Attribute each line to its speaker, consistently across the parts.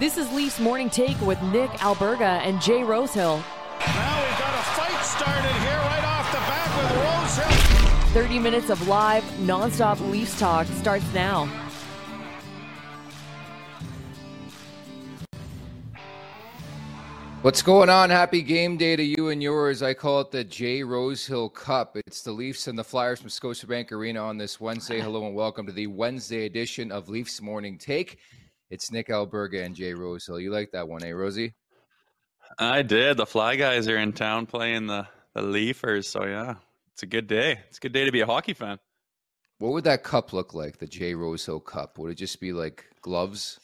Speaker 1: This is Leafs Morning Take with Nick Alberga and Jay Rosehill.
Speaker 2: Now we've got a fight started here right off the bat with Rosehill.
Speaker 1: 30 minutes of live, nonstop Leafs talk starts now.
Speaker 3: What's going on? Happy game day to you and yours. I call it the Jay Rosehill Cup. It's the Leafs and the Flyers from Scotiabank Arena on this Wednesday. Hello and welcome to the Wednesday edition of Leafs Morning Take. It's Nick Alberga and Jay Rosehill. You like that one, eh, Rosie?
Speaker 4: I did. The Fly Guys are in town playing the the Leafers, so yeah, it's a good day. It's a good day to be a hockey fan.
Speaker 3: What would that cup look like? The Jay Rosehill Cup? Would it just be like gloves?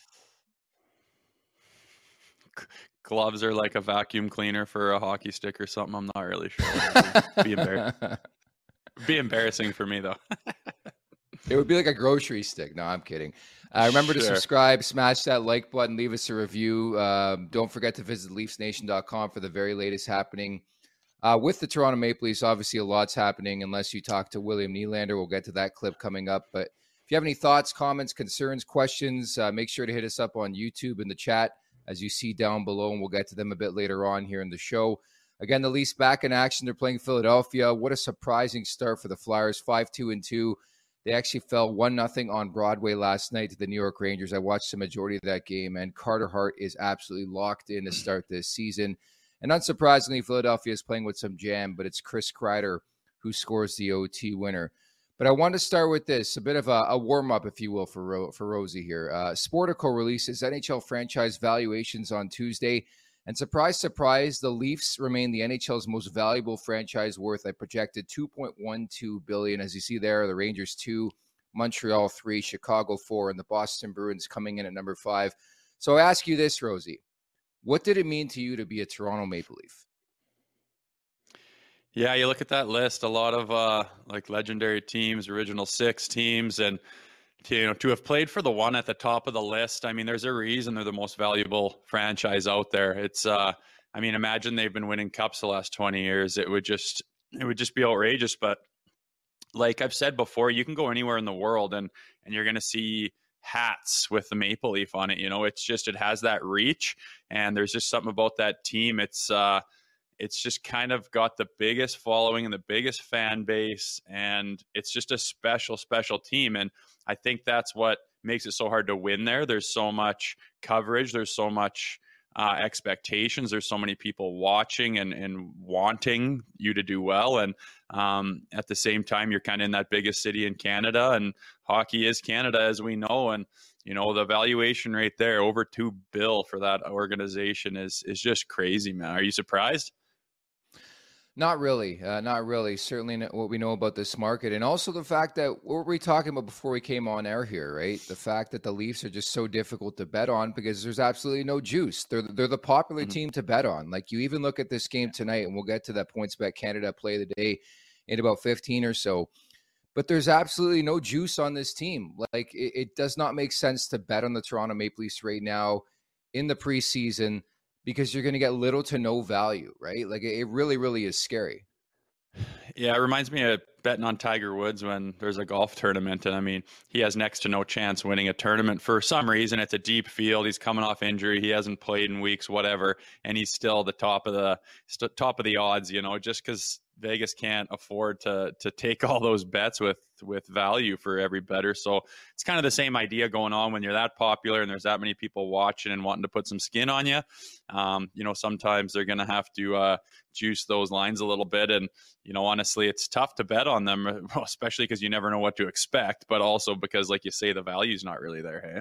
Speaker 4: gloves are like a vacuum cleaner for a hockey stick or something. I'm not really sure. be, embar- be embarrassing for me though.
Speaker 3: it would be like a grocery stick. No, I'm kidding. Uh, remember sure. to subscribe, smash that like button, leave us a review. Um, don't forget to visit LeafsNation.com for the very latest happening uh, with the Toronto Maple Leafs. Obviously, a lot's happening unless you talk to William Nylander. We'll get to that clip coming up. But if you have any thoughts, comments, concerns, questions, uh, make sure to hit us up on YouTube in the chat as you see down below, and we'll get to them a bit later on here in the show. Again, the Leafs back in action. They're playing Philadelphia. What a surprising start for the Flyers, five two and two. They actually fell one nothing on Broadway last night to the New York Rangers. I watched the majority of that game, and Carter Hart is absolutely locked in to start this season. And unsurprisingly, Philadelphia is playing with some jam, but it's Chris Kreider who scores the OT winner. But I want to start with this a bit of a, a warm up, if you will, for Ro- for Rosie here. Uh, Sportico releases NHL franchise valuations on Tuesday, and surprise, surprise, the Leafs remain the NHL's most valuable franchise, worth a projected 2.12 billion. As you see there, the Rangers two, Montreal three, Chicago four, and the Boston Bruins coming in at number five. So I ask you this, Rosie, what did it mean to you to be a Toronto Maple Leaf?
Speaker 4: Yeah, you look at that list, a lot of uh, like legendary teams, original six teams, and to, you know to have played for the one at the top of the list. I mean, there's a reason they're the most valuable franchise out there. It's, uh, I mean, imagine they've been winning cups the last 20 years. It would just, it would just be outrageous. But like I've said before, you can go anywhere in the world and and you're going to see hats with the maple leaf on it. You know, it's just it has that reach, and there's just something about that team. It's uh, it's just kind of got the biggest following and the biggest fan base and it's just a special special team and i think that's what makes it so hard to win there. There's so much coverage there's so much uh, expectations there's so many people watching and, and wanting you to do well and um, at the same time you're kind of in that biggest city in canada and hockey is canada as we know and you know the valuation rate there over two bill for that organization is is just crazy man. Are you surprised
Speaker 3: not really. Uh, not really. Certainly not what we know about this market. And also the fact that what were we talking about before we came on air here, right? The fact that the Leafs are just so difficult to bet on because there's absolutely no juice. They're, they're the popular mm-hmm. team to bet on. Like you even look at this game tonight, and we'll get to that PointsBet Canada play of the day in about 15 or so. But there's absolutely no juice on this team. Like it, it does not make sense to bet on the Toronto Maple Leafs right now in the preseason – because you're going to get little to no value, right? Like it really, really is scary.
Speaker 4: Yeah, it reminds me of betting on Tiger Woods when there's a golf tournament. And I mean, he has next to no chance winning a tournament for some reason. It's a deep field. He's coming off injury. He hasn't played in weeks, whatever. And he's still the top of the top of the odds, you know, just because Vegas can't afford to to take all those bets with with value for every better. So it's kind of the same idea going on when you're that popular and there's that many people watching and wanting to put some skin on you. Um, you know, sometimes they're going to have to uh, juice those lines a little bit. And you know, honestly, it's tough to bet on them, especially because you never know what to expect, but also because, like you say, the value's not really there. Hey.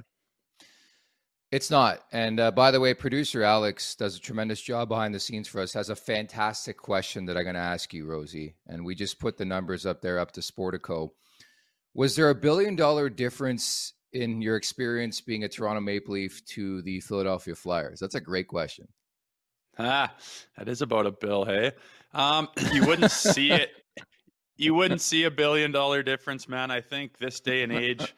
Speaker 3: It's not. And uh, by the way, producer Alex does a tremendous job behind the scenes for us. Has a fantastic question that I'm going to ask you, Rosie. And we just put the numbers up there up to Sportico. Was there a billion dollar difference in your experience being a Toronto Maple Leaf to the Philadelphia Flyers? That's a great question.
Speaker 4: Ah, that is about a bill, hey. Um, you wouldn't see it. You wouldn't see a billion dollar difference, man. I think this day and age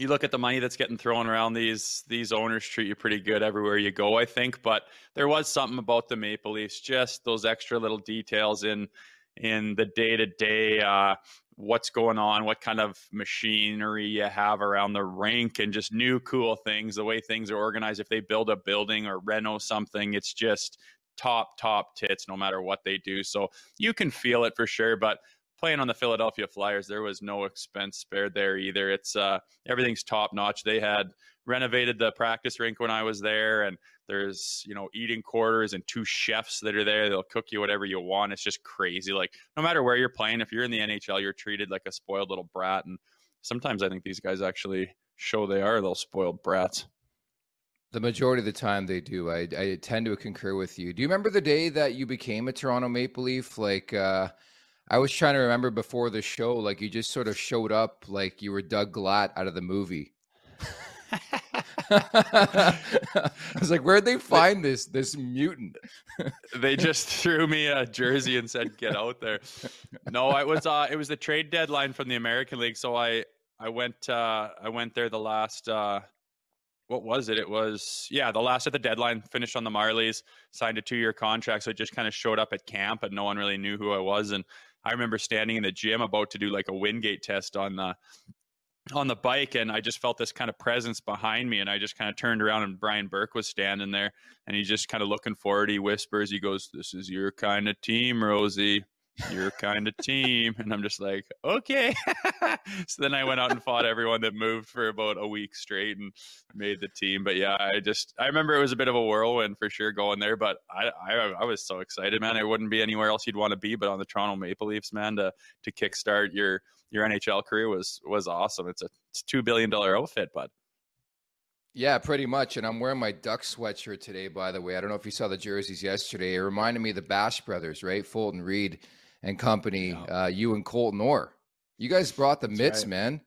Speaker 4: you look at the money that's getting thrown around these these owners treat you pretty good everywhere you go i think but there was something about the maple leafs just those extra little details in in the day to day uh, what's going on, what kind of machinery you have around the rink, and just new cool things, the way things are organized. If they build a building or reno something, it's just top, top tits no matter what they do. So you can feel it for sure. But playing on the Philadelphia Flyers, there was no expense spared there either. It's uh, everything's top notch. They had renovated the practice rink when I was there, and there's you know eating quarters and two chefs that are there. They'll cook you whatever you want. It's just crazy. Like no matter where you're playing, if you're in the NHL, you're treated like a spoiled little brat. And sometimes I think these guys actually show they are little spoiled brats.
Speaker 3: The majority of the time they do. I, I tend to concur with you. Do you remember the day that you became a Toronto Maple Leaf? Like, uh, I was trying to remember before the show, like you just sort of showed up like you were Doug Glatt out of the movie. I was like, where'd they find this this mutant?
Speaker 4: they just threw me a jersey and said, "Get out there." No, it was uh, it was the trade deadline from the American League, so I I went uh, I went there the last uh, what was it? It was yeah, the last at the deadline. Finished on the Marlies, signed a two year contract, so I just kind of showed up at camp, and no one really knew who I was. And I remember standing in the gym about to do like a Wingate test on the on the bike and I just felt this kind of presence behind me and I just kind of turned around and Brian Burke was standing there and he's just kind of looking forward. He whispers, he goes, This is your kind of team, Rosie. Your kind of team. And I'm just like, okay. so then I went out and fought everyone that moved for about a week straight and made the team. But yeah, I just I remember it was a bit of a whirlwind for sure going there. But I I, I was so excited, man. I wouldn't be anywhere else you'd want to be, but on the Toronto Maple Leafs, man, to to kickstart your your NHL career was was awesome. It's a it's a two billion dollar outfit, but
Speaker 3: yeah, pretty much. And I'm wearing my duck sweatshirt today, by the way. I don't know if you saw the jerseys yesterday. It reminded me of the Bash brothers, right? Fulton Reed and company. Yeah. Uh, you and Colton Orr. You guys brought the That's mitts, right. man.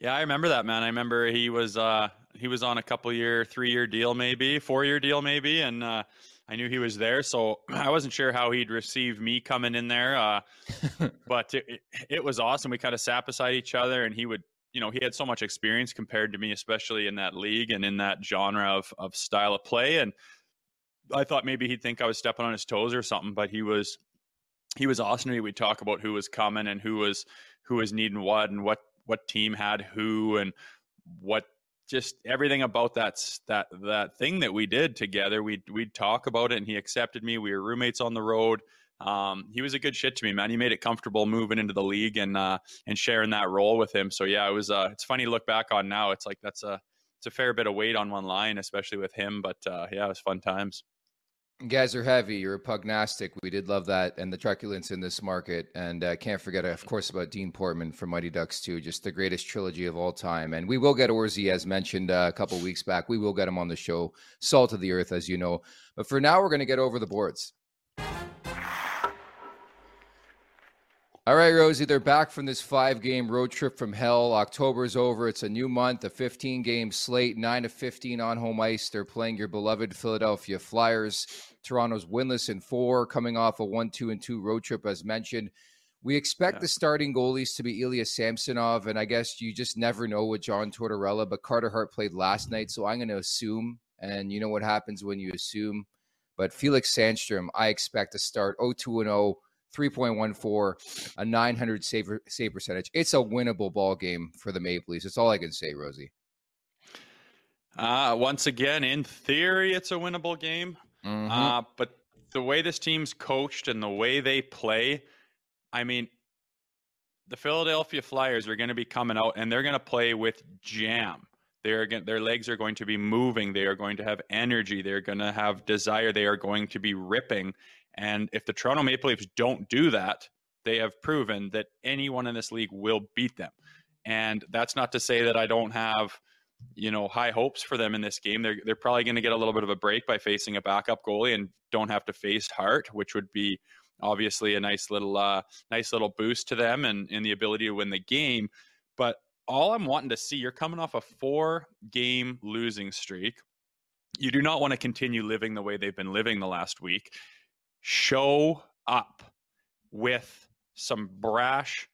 Speaker 4: Yeah, I remember that, man. I remember he was uh he was on a couple year, three year deal, maybe four year deal, maybe, and uh, I knew he was there, so I wasn't sure how he'd receive me coming in there. Uh, but it, it, was awesome. We kind of sat beside each other, and he would, you know, he had so much experience compared to me, especially in that league and in that genre of of style of play. And I thought maybe he'd think I was stepping on his toes or something, but he was he was awesome. We'd talk about who was coming and who was who was needing what and what what team had who and what just everything about that that that thing that we did together. We'd we'd talk about it, and he accepted me. We were roommates on the road. Um, he was a good shit to me, man. He made it comfortable moving into the league and uh, and sharing that role with him. So yeah, it was. Uh, it's funny to look back on now. It's like that's a it's a fair bit of weight on one line, especially with him. But uh, yeah, it was fun times.
Speaker 3: You guys are heavy. You're a pugnostic. We did love that and the truculence in this market. And I uh, can't forget, of course, about Dean Portman from Mighty Ducks too. Just the greatest trilogy of all time. And we will get Orzy, as mentioned uh, a couple weeks back. We will get him on the show. Salt of the earth, as you know. But for now, we're going to get over the boards. All right, Rosie, they're back from this five game road trip from hell. October's over. It's a new month, a 15 game slate, 9 to 15 on home ice. They're playing your beloved Philadelphia Flyers. Toronto's winless in four, coming off a 1 2 and 2 road trip, as mentioned. We expect yeah. the starting goalies to be Ilya Samsonov, and I guess you just never know with John Tortorella, but Carter Hart played last night, so I'm going to assume, and you know what happens when you assume. But Felix Sandstrom, I expect to start 0 2 0 3.14, a 900 save, save percentage. It's a winnable ball game for the Maple Leafs. That's all I can say, Rosie.
Speaker 4: Uh, once again, in theory, it's a winnable game. Mm-hmm. Uh, but the way this team's coached and the way they play, I mean, the Philadelphia Flyers are going to be coming out and they're going to play with jam. They are going, their legs are going to be moving. They are going to have energy. They're going to have desire. They are going to be ripping. And if the Toronto Maple Leafs don't do that, they have proven that anyone in this league will beat them. And that's not to say that I don't have, you know, high hopes for them in this game. They're they're probably going to get a little bit of a break by facing a backup goalie and don't have to face Hart, which would be obviously a nice little uh, nice little boost to them and in the ability to win the game. But all I'm wanting to see, you're coming off a four game losing streak. You do not want to continue living the way they've been living the last week show up with some brash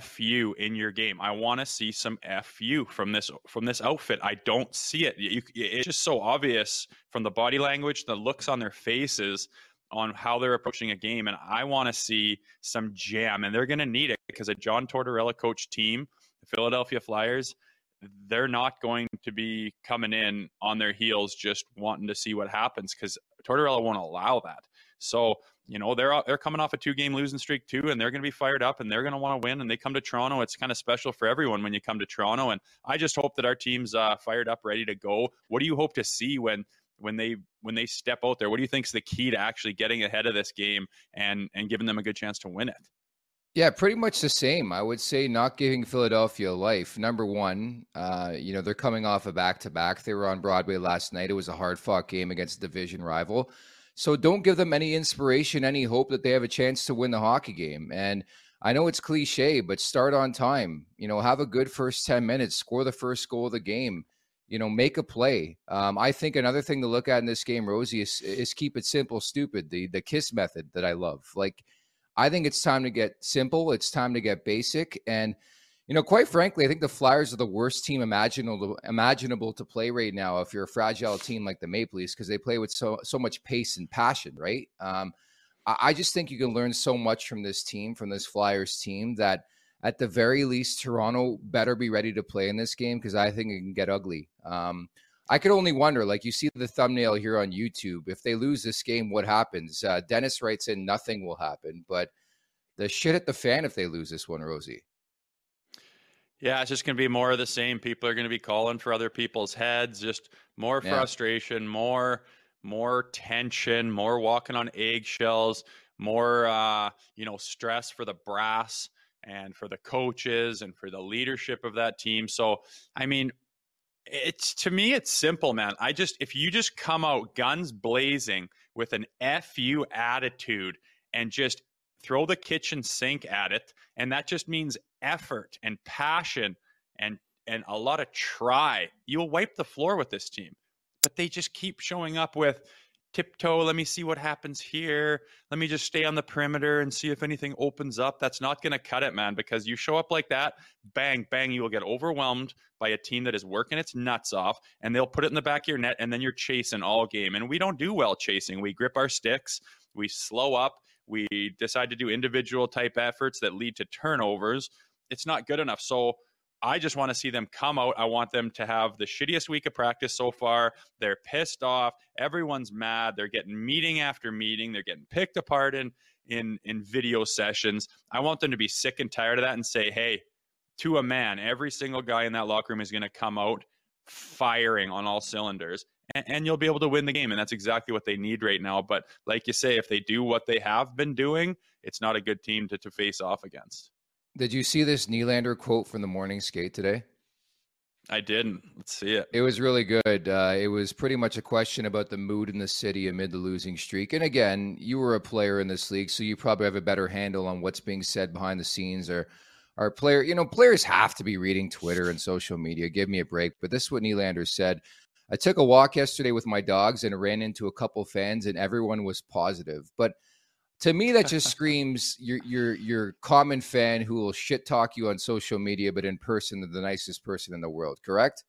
Speaker 4: fu in your game. I want to see some fu from this from this outfit. I don't see it. You, it's just so obvious from the body language, the looks on their faces on how they're approaching a game, and I want to see some jam, and they're going to need it because a John Tortorella coach team, the Philadelphia Flyers, they're not going to be coming in on their heels just wanting to see what happens because Tortorella won't allow that. So you know they're they're coming off a two game losing streak too, and they're going to be fired up and they're going to want to win. And they come to Toronto. It's kind of special for everyone when you come to Toronto. And I just hope that our team's uh, fired up, ready to go. What do you hope to see when when they when they step out there? What do you think is the key to actually getting ahead of this game and and giving them a good chance to win it?
Speaker 3: Yeah, pretty much the same. I would say not giving Philadelphia life. Number one, uh, you know, they're coming off a back to back. They were on Broadway last night. It was a hard fought game against a division rival. So don't give them any inspiration, any hope that they have a chance to win the hockey game. And I know it's cliche, but start on time. You know, have a good first 10 minutes, score the first goal of the game you know, make a play. Um, I think another thing to look at in this game, Rosie, is, is keep it simple, stupid. The the kiss method that I love. Like, I think it's time to get simple. It's time to get basic. And you know, quite frankly, I think the Flyers are the worst team imaginable imaginable to play right now. If you're a fragile team like the Maple Leafs, because they play with so so much pace and passion, right? Um, I, I just think you can learn so much from this team, from this Flyers team, that at the very least, Toronto better be ready to play in this game because I think it can get ugly. Um, I could only wonder, like you see the thumbnail here on YouTube, if they lose this game, what happens? Uh, Dennis writes in nothing will happen, but the shit at the fan if they lose this one, Rosie.
Speaker 4: Yeah, it's just going to be more of the same. People are going to be calling for other people's heads, just more yeah. frustration, more more tension, more walking on eggshells, more uh, you know, stress for the brass and for the coaches and for the leadership of that team. So, I mean, it's to me, it's simple, man. I just, if you just come out guns blazing with an FU attitude and just throw the kitchen sink at it, and that just means effort and passion and and a lot of try, you'll wipe the floor with this team. But they just keep showing up with, tiptoe. Let me see what happens here. Let me just stay on the perimeter and see if anything opens up. That's not going to cut it, man, because you show up like that, bang, bang, you will get overwhelmed by a team that is working its nuts off and they'll put it in the back of your net and then you're chasing all game. And we don't do well chasing. We grip our sticks, we slow up, we decide to do individual type efforts that lead to turnovers. It's not good enough. So, I just want to see them come out. I want them to have the shittiest week of practice so far. They're pissed off. Everyone's mad. They're getting meeting after meeting. They're getting picked apart in in in video sessions. I want them to be sick and tired of that and say, "Hey, to a man, every single guy in that locker room is going to come out firing on all cylinders." And, and you'll be able to win the game. And that's exactly what they need right now. But like you say, if they do what they have been doing, it's not a good team to, to face off against.
Speaker 3: Did you see this Nylander quote from the morning skate today?
Speaker 4: I didn't. Let's see it.
Speaker 3: It was really good. Uh, it was pretty much a question about the mood in the city amid the losing streak. And again, you were a player in this league, so you probably have a better handle on what's being said behind the scenes. Or, our player, you know, players have to be reading Twitter and social media. Give me a break. But this is what Nylander said. I took a walk yesterday with my dogs and ran into a couple fans, and everyone was positive. But to me that just screams you're you're you're common fan who will shit talk you on social media but in person they're the nicest person in the world correct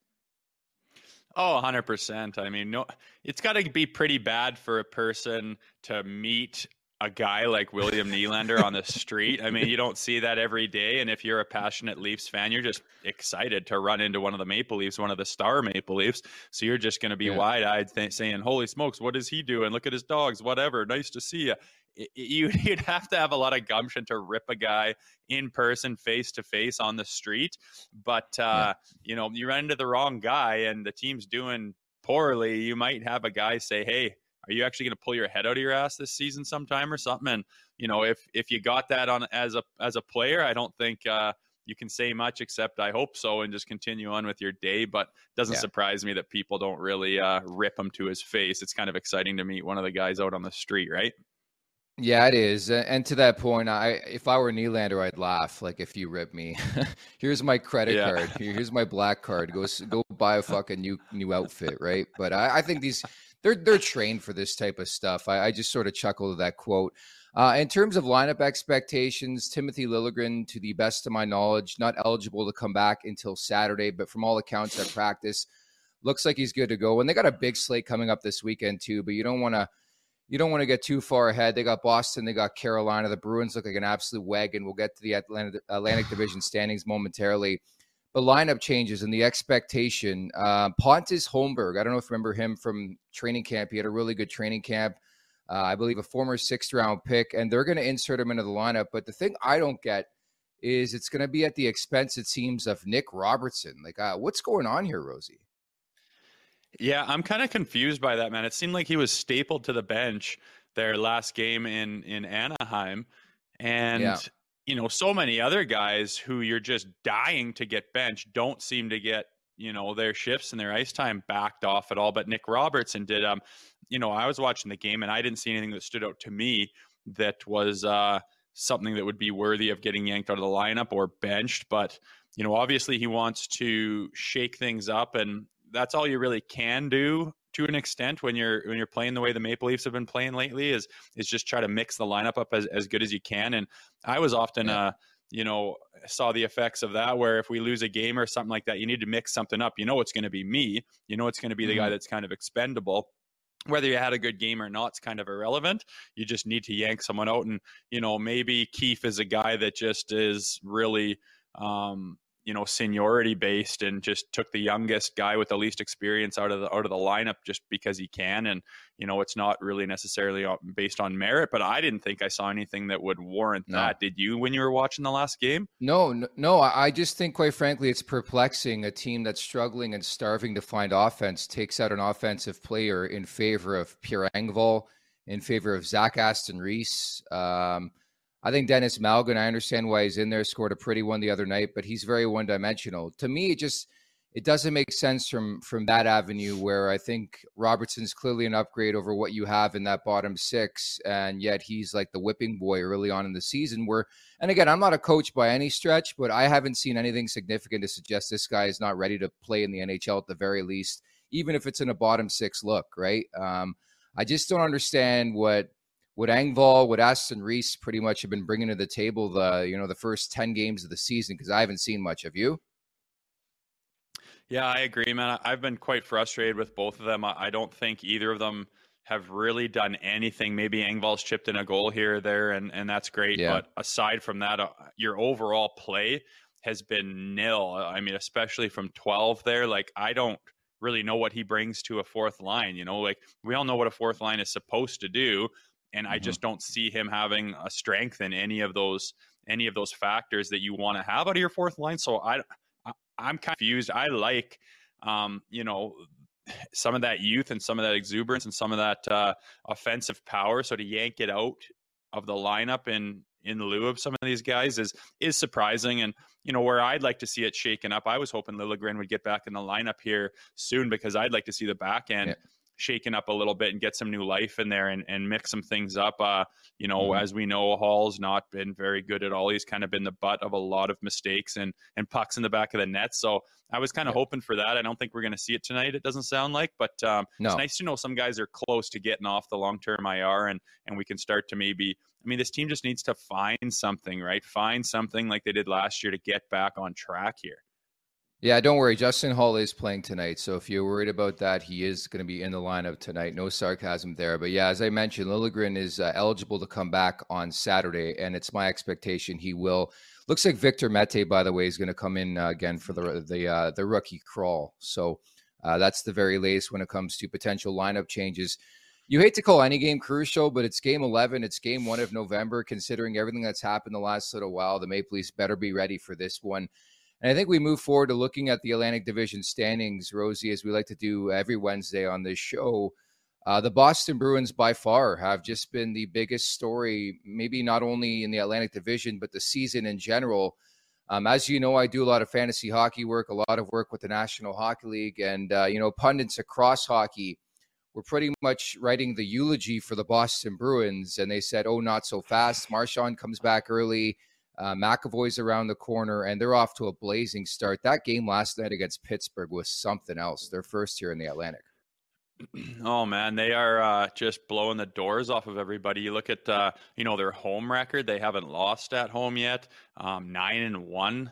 Speaker 4: oh 100% i mean no it's got to be pretty bad for a person to meet a guy like William Nylander on the street. I mean, you don't see that every day. And if you're a passionate Leafs fan, you're just excited to run into one of the Maple Leafs, one of the star Maple Leafs. So you're just going to be yeah. wide eyed th- saying, Holy smokes, what is he doing? Look at his dogs, whatever. Nice to see you you, would have to have a lot of gumption to rip a guy in person, face to face on the street. But uh, yeah. you know, you run into the wrong guy, and the team's doing poorly. You might have a guy say, "Hey, are you actually going to pull your head out of your ass this season sometime or something?" And you know, if if you got that on as a as a player, I don't think. Uh, you can say much except I hope so and just continue on with your day. But doesn't yeah. surprise me that people don't really uh, rip him to his face. It's kind of exciting to meet one of the guys out on the street, right?
Speaker 3: Yeah, it is. And to that point, I if I were Nylander, I'd laugh. Like if you rip me, here's my credit yeah. card. Here's my black card. Go go buy a fucking new new outfit, right? But I, I think these they're they're trained for this type of stuff. I, I just sort of chuckle at that quote. Uh, in terms of lineup expectations, Timothy Liljegren, to the best of my knowledge, not eligible to come back until Saturday, but from all accounts at practice, looks like he's good to go. And they got a big slate coming up this weekend too. But you don't want to you don't want to get too far ahead. They got Boston, they got Carolina. The Bruins look like an absolute wagon. We'll get to the Atlantic Division standings momentarily. The lineup changes and the expectation. Uh, Pontus Holmberg, I don't know if you remember him from training camp. He had a really good training camp. Uh, I believe a former sixth round pick, and they're going to insert him into the lineup. But the thing I don't get is it's going to be at the expense, it seems, of Nick Robertson. Like, uh, what's going on here, Rosie?
Speaker 4: Yeah, I'm kind of confused by that, man. It seemed like he was stapled to the bench their last game in in Anaheim, and yeah. You know, so many other guys who you're just dying to get benched don't seem to get you know their shifts and their ice time backed off at all. But Nick Robertson did. Um, you know, I was watching the game and I didn't see anything that stood out to me that was uh something that would be worthy of getting yanked out of the lineup or benched. But you know, obviously he wants to shake things up and that's all you really can do to an extent when you're when you're playing the way the Maple Leafs have been playing lately is is just try to mix the lineup up as, as good as you can. And I was often yeah. uh you know saw the effects of that where if we lose a game or something like that you need to mix something up you know it's going to be me you know it's going to be the mm-hmm. guy that's kind of expendable whether you had a good game or not it's kind of irrelevant you just need to yank someone out and you know maybe keefe is a guy that just is really um you know seniority based and just took the youngest guy with the least experience out of the out of the lineup just because he can. And you know it's not really necessarily based on merit but i didn't think i saw anything that would warrant no. that. Did you when you were watching the last game?
Speaker 3: No no i just think quite frankly it's perplexing. A team that's struggling and starving to find offense takes out an offensive player in favor of pierre engvall in favor of zach aston reese. Um, I think Denis Malgin, I understand why he's in there, scored a pretty one the other night, but he's very one dimensional. To me, it just it doesn't make sense from from that avenue where I think Robertson's clearly an upgrade over what you have in that bottom six, and yet he's like the whipping boy early on in the season. Where, and again, I'm not a coach by any stretch, but I haven't seen anything significant to suggest this guy is not ready to play in the NHL at the very least, even if it's in a bottom six look, right? Um, I just don't understand what what Engvall, what Aston Reese pretty much have been bringing to the table the you know the first ten games of the season because I haven't seen much of you.
Speaker 4: Yeah, I agree, man. I've been quite frustrated with both of them. I don't think either of them have really done anything. Maybe Engvall's chipped in a goal here or there, and, and that's great. Yeah. But aside from that, uh, your overall play has been nil. I mean, especially from 12 there. Like, I don't really know what he brings to a fourth line. You know, like we all know what a fourth line is supposed to do, and mm-hmm. I just don't see him having a strength in any of those any of those factors that you want to have out of your fourth line. So I, I am confused. I like um, you know some of that youth and some of that exuberance and some of that uh, offensive power. So to yank it out of the lineup in in lieu of some of these guys is is surprising. And you know where I'd like to see it shaken up. I was hoping Liljegren would get back in the lineup here soon because I'd like to see the back end. Yeah shaken up a little bit and get some new life in there and, and mix some things up. Uh, you know, mm-hmm. as we know, Holl's not been very good at all. He's kind of been the butt of a lot of mistakes and and pucks in the back of the net. So I was kind of yeah. hoping for that. I don't think we're going to see it tonight. It doesn't sound like, but um, no. it's nice to know some guys are close to getting off the long term IR and and we can start to maybe. I mean, this team just needs to find something, right? Find something like they did last year to get back on track here.
Speaker 3: Yeah, don't worry. Justin Holl is playing tonight. So if you're worried about that, he is going to be in the lineup tonight. No sarcasm there. But yeah, as I mentioned, Liljegren is uh, eligible to come back on Saturday, and it's my expectation he will. Looks like Victor Mete, by the way, is going to come in uh, again for the the uh, the rookie crawl. So uh, that's the very latest when it comes to potential lineup changes. You hate to call any game crucial, but it's game 11. It's game one of November. Considering everything that's happened the last little while, the Maple Leafs better be ready for this one. And I think we move forward to looking at the Atlantic Division standings, Rosie, as we like to do every Wednesday on this show. Uh, the Boston Bruins, by far, have just been the biggest story, maybe not only in the Atlantic Division, but the season in general. Um, as you know, I do a lot of fantasy hockey work, a lot of work with the National Hockey League, and uh, you know, pundits across hockey were pretty much writing the eulogy for the Boston Bruins, and they said, "Oh, not so fast." Marchand comes back early. Uh, McAvoy's around the corner, and they're off to a blazing start. That game last night against Pittsburgh was something else. Their first here in the Atlantic.
Speaker 4: Oh man, they are uh, just blowing the doors off of everybody. You look at uh, you know their home record; they haven't lost at home yet. Um, nine and one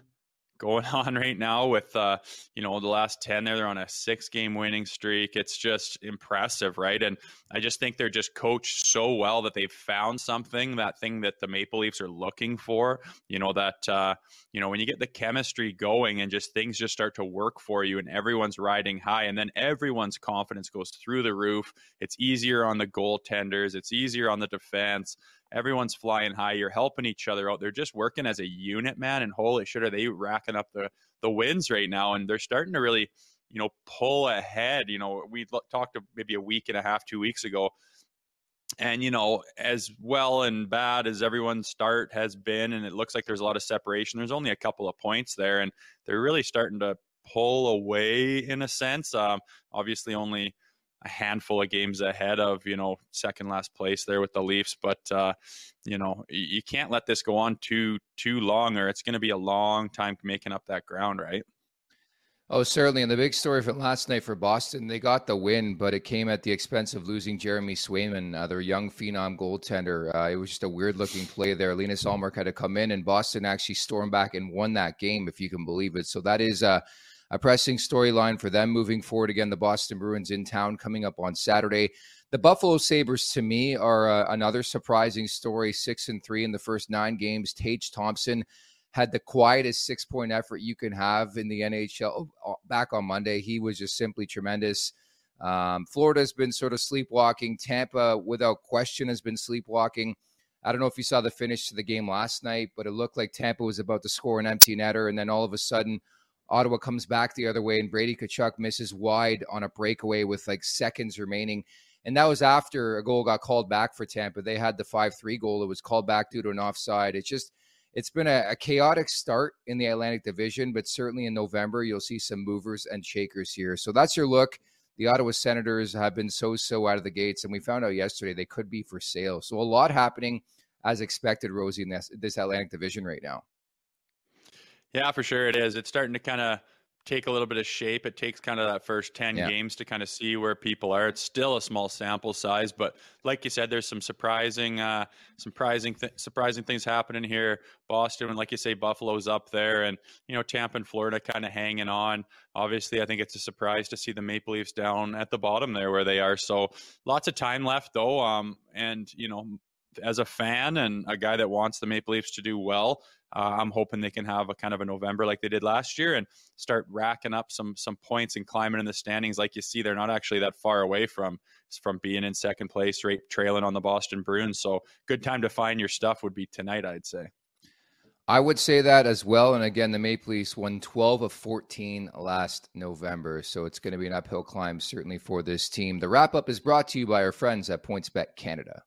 Speaker 4: going on right now with uh you know the last 10 there they're on a six game winning streak. It's just impressive right? And i just think they're just coached so well that they've found something that thing that the maple leafs are looking for you know that uh you know when you get the chemistry going and just things just start to work for you and everyone's riding high and then everyone's confidence goes through the roof it's easier on the goaltenders it's easier on the defense everyone's flying high. You're helping each other out. They're just working as a unit, man. And holy shit, are they racking up the the wins right now? And they're starting to really, you know, pull ahead. You know, we talked maybe a week and a half, two weeks ago. And you know, as well and bad as everyone's start has been, and it looks like there's a lot of separation. There's only a couple of points there, and they're really starting to pull away in a sense. Um, obviously, only a handful of games ahead of you know second last place there with the Leafs. But uh, you know you can't let this go on too too long, or it's going to be a long time making up that ground, right?
Speaker 3: Oh, certainly. And the big story from last night for Boston, they got the win, but it came at the expense of losing Jeremy Swayman, uh, their young phenom goaltender. Uh, it was just a weird looking play there. Linus Ullmark had to come in, and Boston actually stormed back and won that game, if you can believe it. So that is uh, a pressing storyline for them moving forward. Again, the Boston Bruins in town coming up on Saturday. The Buffalo Sabres, to me, are uh, another surprising story. Six and three in the first nine games. Tage Thompson had the quietest six point effort you can have in the NHL oh, back on Monday. He was just simply tremendous. Um, Florida's been sort of sleepwalking. Tampa, without question, has been sleepwalking. I don't know if you saw the finish to the game last night, but it looked like Tampa was about to score an empty netter, and then all of a sudden, Ottawa comes back the other way, and Brady Tkachuk misses wide on a breakaway with like seconds remaining. And that was after a goal got called back for Tampa. They had the 5 3 goal. It was called back due to an offside. It's just, it's been a, a, chaotic start in the Atlantic Division, but certainly in November, you'll see some movers and shakers here. So that's your look. The Ottawa Senators have been so, so out of the gates, and we found out yesterday they could be for sale. So a lot happening as expected, Rosie, in this, this Atlantic Division right now.
Speaker 4: Yeah, for sure it is. It's starting to kind of take a little bit of shape. It takes kind of that first 10 yeah. games to kind of see where people are. It's still a small sample size, but like you said, there's some surprising, uh, surprising, th- surprising things happening here. Boston, and like you say, Buffalo's up there and, you know, Tampa and Florida kind of hanging on. Obviously, I think it's a surprise to see the Maple Leafs down at the bottom there where they are. So lots of time left though. Um, and, you know, as a fan and a guy that wants the Maple Leafs to do well, uh, I'm hoping they can have a kind of a November like they did last year and start racking up some some points and climbing in the standings. Like you see, they're not actually that far away from from being in second place, right, trailing on the Boston Bruins. So good time to find your stuff would be tonight, I'd say.
Speaker 3: I would say that as well. And again, the Maple Leafs won 12 of 14 last November. So it's going to be an uphill climb, certainly, for this team. The wrap up is brought to you by our friends at PointsBet Canada.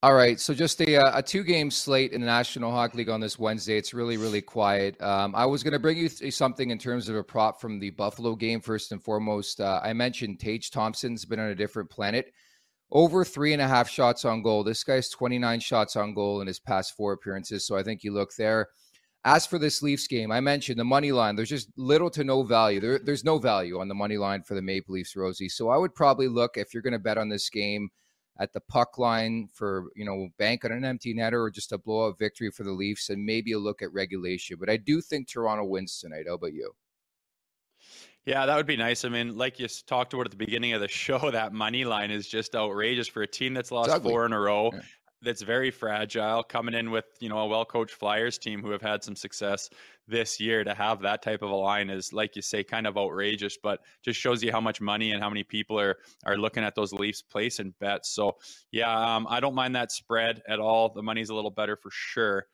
Speaker 3: All right, so just a, uh, a two game slate in the National Hockey League on this Wednesday. It's really really quiet. Um, I was going to bring you th- something in terms of a prop from the Buffalo game first and foremost. Uh, I mentioned Tage Thompson's been on a different planet. Over three and a half shots on goal. This guy's 29 shots on goal in his past four appearances. So I think you look there. As for this Leafs game, I mentioned the money line. There's just little to no value. There, there's no value on the money line for the Maple Leafs, Rosie. So I would probably look if you're going to bet on this game at the puck line for you know bank on an empty netter or just a blowout victory for the Leafs and maybe a look at regulation. But I do think Toronto wins tonight. How about you?
Speaker 4: Yeah, that would be nice. I mean, like you talked about at the beginning of the show, that money line is just outrageous for a team that's lost four in a row. Yeah that's very fragile coming in with you know a well-coached flyers team who have had some success this year to have that type of a line is like you say kind of outrageous but just shows you how much money and how many people are are looking at those leafs place and bets. So yeah um, i don't mind that spread at all. The money's a little better for sure.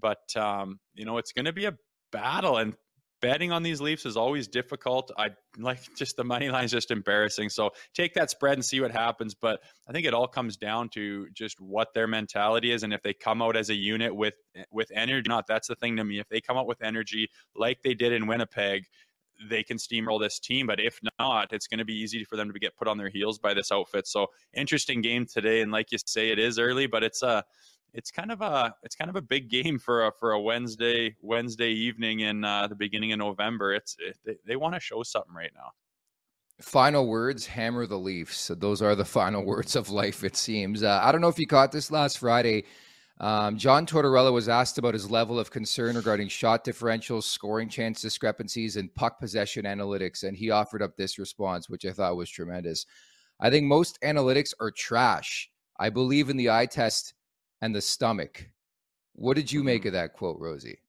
Speaker 4: But um, you know it's going to be a battle and betting on these Leafs is always difficult. I like just the money line is just embarrassing. So take that spread and see what happens. But I think it all comes down to just what their mentality is, and if they come out as a unit with with energy. Not that's the thing to me. If they come out with energy like they did in Winnipeg. They can steamroll this team, but if not, it's going to be easy for them to get put on their heels by this outfit. So, interesting game today, and like you say, it is early, but it's a it's kind of a it's kind of a big game for a for a Wednesday Wednesday evening in uh, the beginning of November. It's it, they, they want to show something right now.
Speaker 3: Final words: Hammer the Leafs. Those are the final words of life. It seems. Uh, I don't know if you caught this last Friday. Um, John Tortorella was asked about his level of concern regarding shot differentials, scoring chance discrepancies, and puck possession analytics, and he offered up this response, which I thought was tremendous. I think most analytics are trash. I believe in the eye test and the stomach. What did you make mm-hmm. of that quote, Rosie?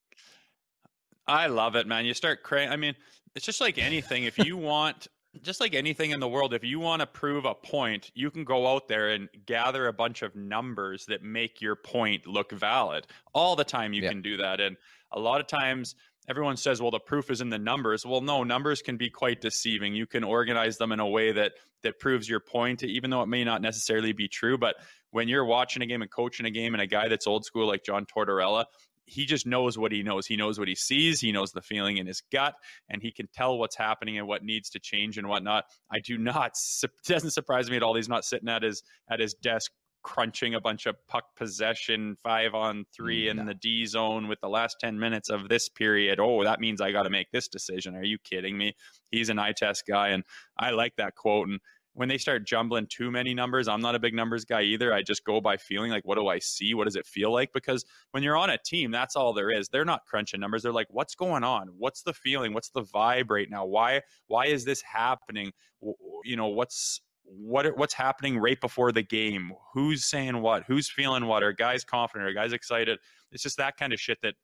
Speaker 4: I love it, man. You start crying. I mean, it's just like anything. If you want, just like anything in the world, if you want to prove a point, you can go out there and gather a bunch of numbers that make your point look valid. All the time, you yeah. can do that. And a lot of times, everyone says, well, the proof is in the numbers. Well, no, numbers can be quite deceiving. You can organize them in a way that that proves your point, even though it may not necessarily be true. But when you're watching a game and coaching a game and a guy that's old school like John Tortorella, he just knows what he knows. He knows what he sees. He knows the feeling in his gut, and he can tell what's happening and what needs to change and whatnot. I do not. It doesn't surprise me at all. He's not sitting at his at his desk crunching a bunch of puck possession five on three in the D zone with the last 10 minutes of this period. Oh, that means I got to make this decision. Are you kidding me? He's an eye test guy. And I like that quote. And when they start jumbling too many numbers, I'm not a big numbers guy either. I just go by feeling like, what do I see? What does it feel like? Because when you're on a team, that's all there is. They're not crunching numbers. They're like, what's going on? What's the feeling? What's the vibe right now? Why, why is this happening? You know, what's, what what's happening right before the game who's saying what who's feeling what are guys confident are guys excited it's just that kind of shit that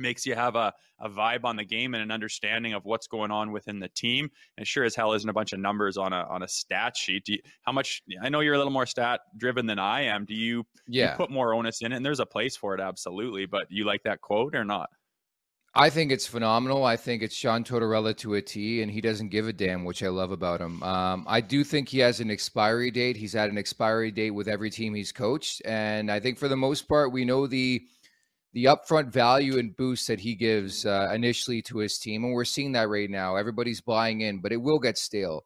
Speaker 4: makes you have a, a vibe on the game and an understanding of what's going on within the team. And sure as hell isn't a bunch of numbers on a on a stat sheet. You, how much? I know you're a little more stat driven than I am. Do you, yeah. you put more onus in it? And there's a place for it, absolutely. But you like that quote or not?
Speaker 3: I think it's phenomenal. I think it's John Tortorella to a T, and he doesn't give a damn, which I love about him. Um, I do think he has an expiry date. He's had an expiry date with every team he's coached, and I think for the most part, we know the the upfront value and boost that he gives uh, initially to his team, and we're seeing that right now. Everybody's buying in, but it will get stale.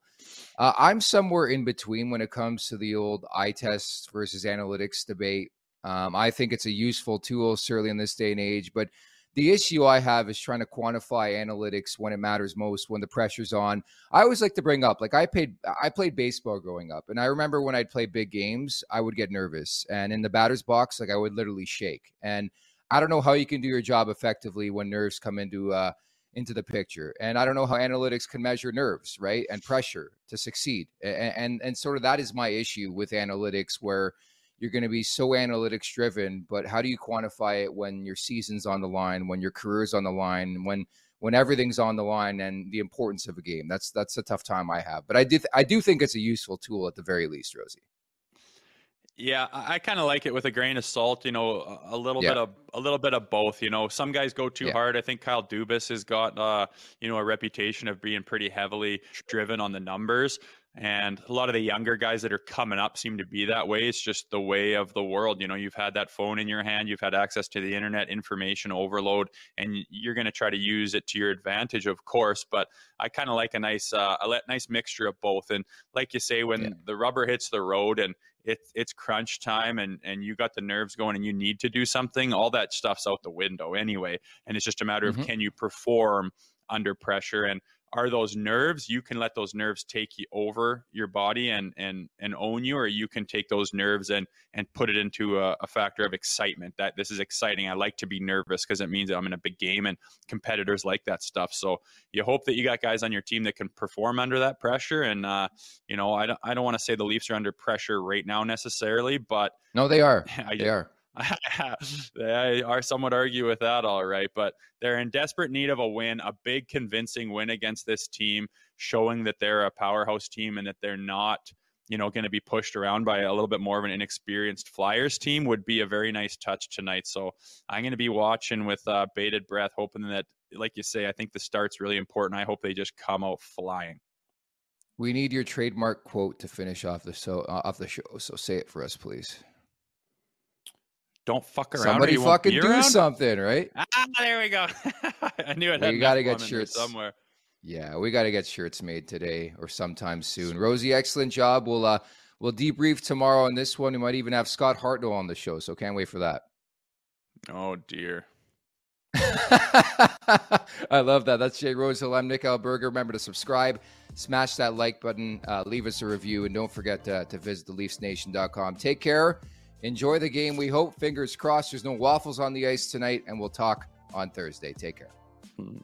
Speaker 3: Uh, I'm somewhere in between when it comes to the old eye test versus analytics debate. Um, I think it's a useful tool, certainly in this day and age, but the issue I have is trying to quantify analytics when it matters most, when the pressure's on. I always like to bring up, like I played, I played baseball growing up, and I remember when I'd play big games, I would get nervous, and in the batter's box, like I would literally shake. And I don't know how you can do your job effectively when nerves come into uh, into the picture, and I don't know how analytics can measure nerves, right, and pressure to succeed. And and, and sort of that is my issue with analytics, where you're going to be so analytics driven, but how do you quantify it when your season's on the line, when your career's on the line, when when everything's on the line and the importance of a game? That's that's a tough time I have. But I did I do think it's a useful tool at the very least, Rosie.
Speaker 4: Yeah, I, I kind of like it with a grain of salt. You know, a, a little yeah. bit of a little bit of both. You know, some guys go too yeah. hard. I think Kyle Dubas has got uh, you know a reputation of being pretty heavily driven on the numbers. And a lot of the younger guys that are coming up seem to be that way. It's just the way of the world. You know, you've had that phone in your hand, you've had access to the internet, information overload, and you're going to try to use it to your advantage, of course. But I kind of like a nice, uh, a nice mixture of both. And like you say, when yeah. the rubber hits the road and it's it's crunch time and and you got the nerves going and you need to do something, all that stuff's out the window anyway. And it's just a matter mm-hmm. of can you perform under pressure and are those nerves you can let those nerves take you over your body and and and own you or you can take those nerves and and put it into a, a factor of excitement that this is exciting. I like to be nervous because it means i'm in a big game and competitors like that stuff. So you hope that you got guys on your team that can perform under that pressure and uh, you know i don't, I don't want to say the leafs are under pressure right now necessarily but
Speaker 3: no they are. I, they are
Speaker 4: I are somewhat argue with that, all right. But they're in desperate need of a win, a big convincing win against this team, showing that they're a powerhouse team and that they're not, you know, going to be pushed around by a little bit more of an inexperienced Flyers team would be a very nice touch tonight. So I'm going to be watching with uh, bated breath, hoping that, like you say, I think the start's really important. I hope they just come out flying.
Speaker 3: We need your trademark quote to finish off the so uh, off the show. So say it for us, please
Speaker 4: don't fuck around.
Speaker 3: Somebody fucking do
Speaker 4: around?
Speaker 3: something, right?
Speaker 4: Ah, there we go. I knew it.
Speaker 3: We got to get shirts somewhere. Yeah, we got to get shirts made today or sometime soon. Rosie, excellent job. We'll uh we'll debrief tomorrow on this one. We might even have Scott Hartnell on the show, so can't wait for that.
Speaker 4: Oh dear.
Speaker 3: I love that. That's Jay Rosehill. I'm Nick Alberga. Remember to subscribe, smash that like button, uh, leave us a review, and don't forget to, to visit theleafsnation.com. Take care Enjoy the game. We hope. Fingers crossed. There's no waffles on the ice tonight, and we'll talk on Thursday. Take care.
Speaker 4: Hmm.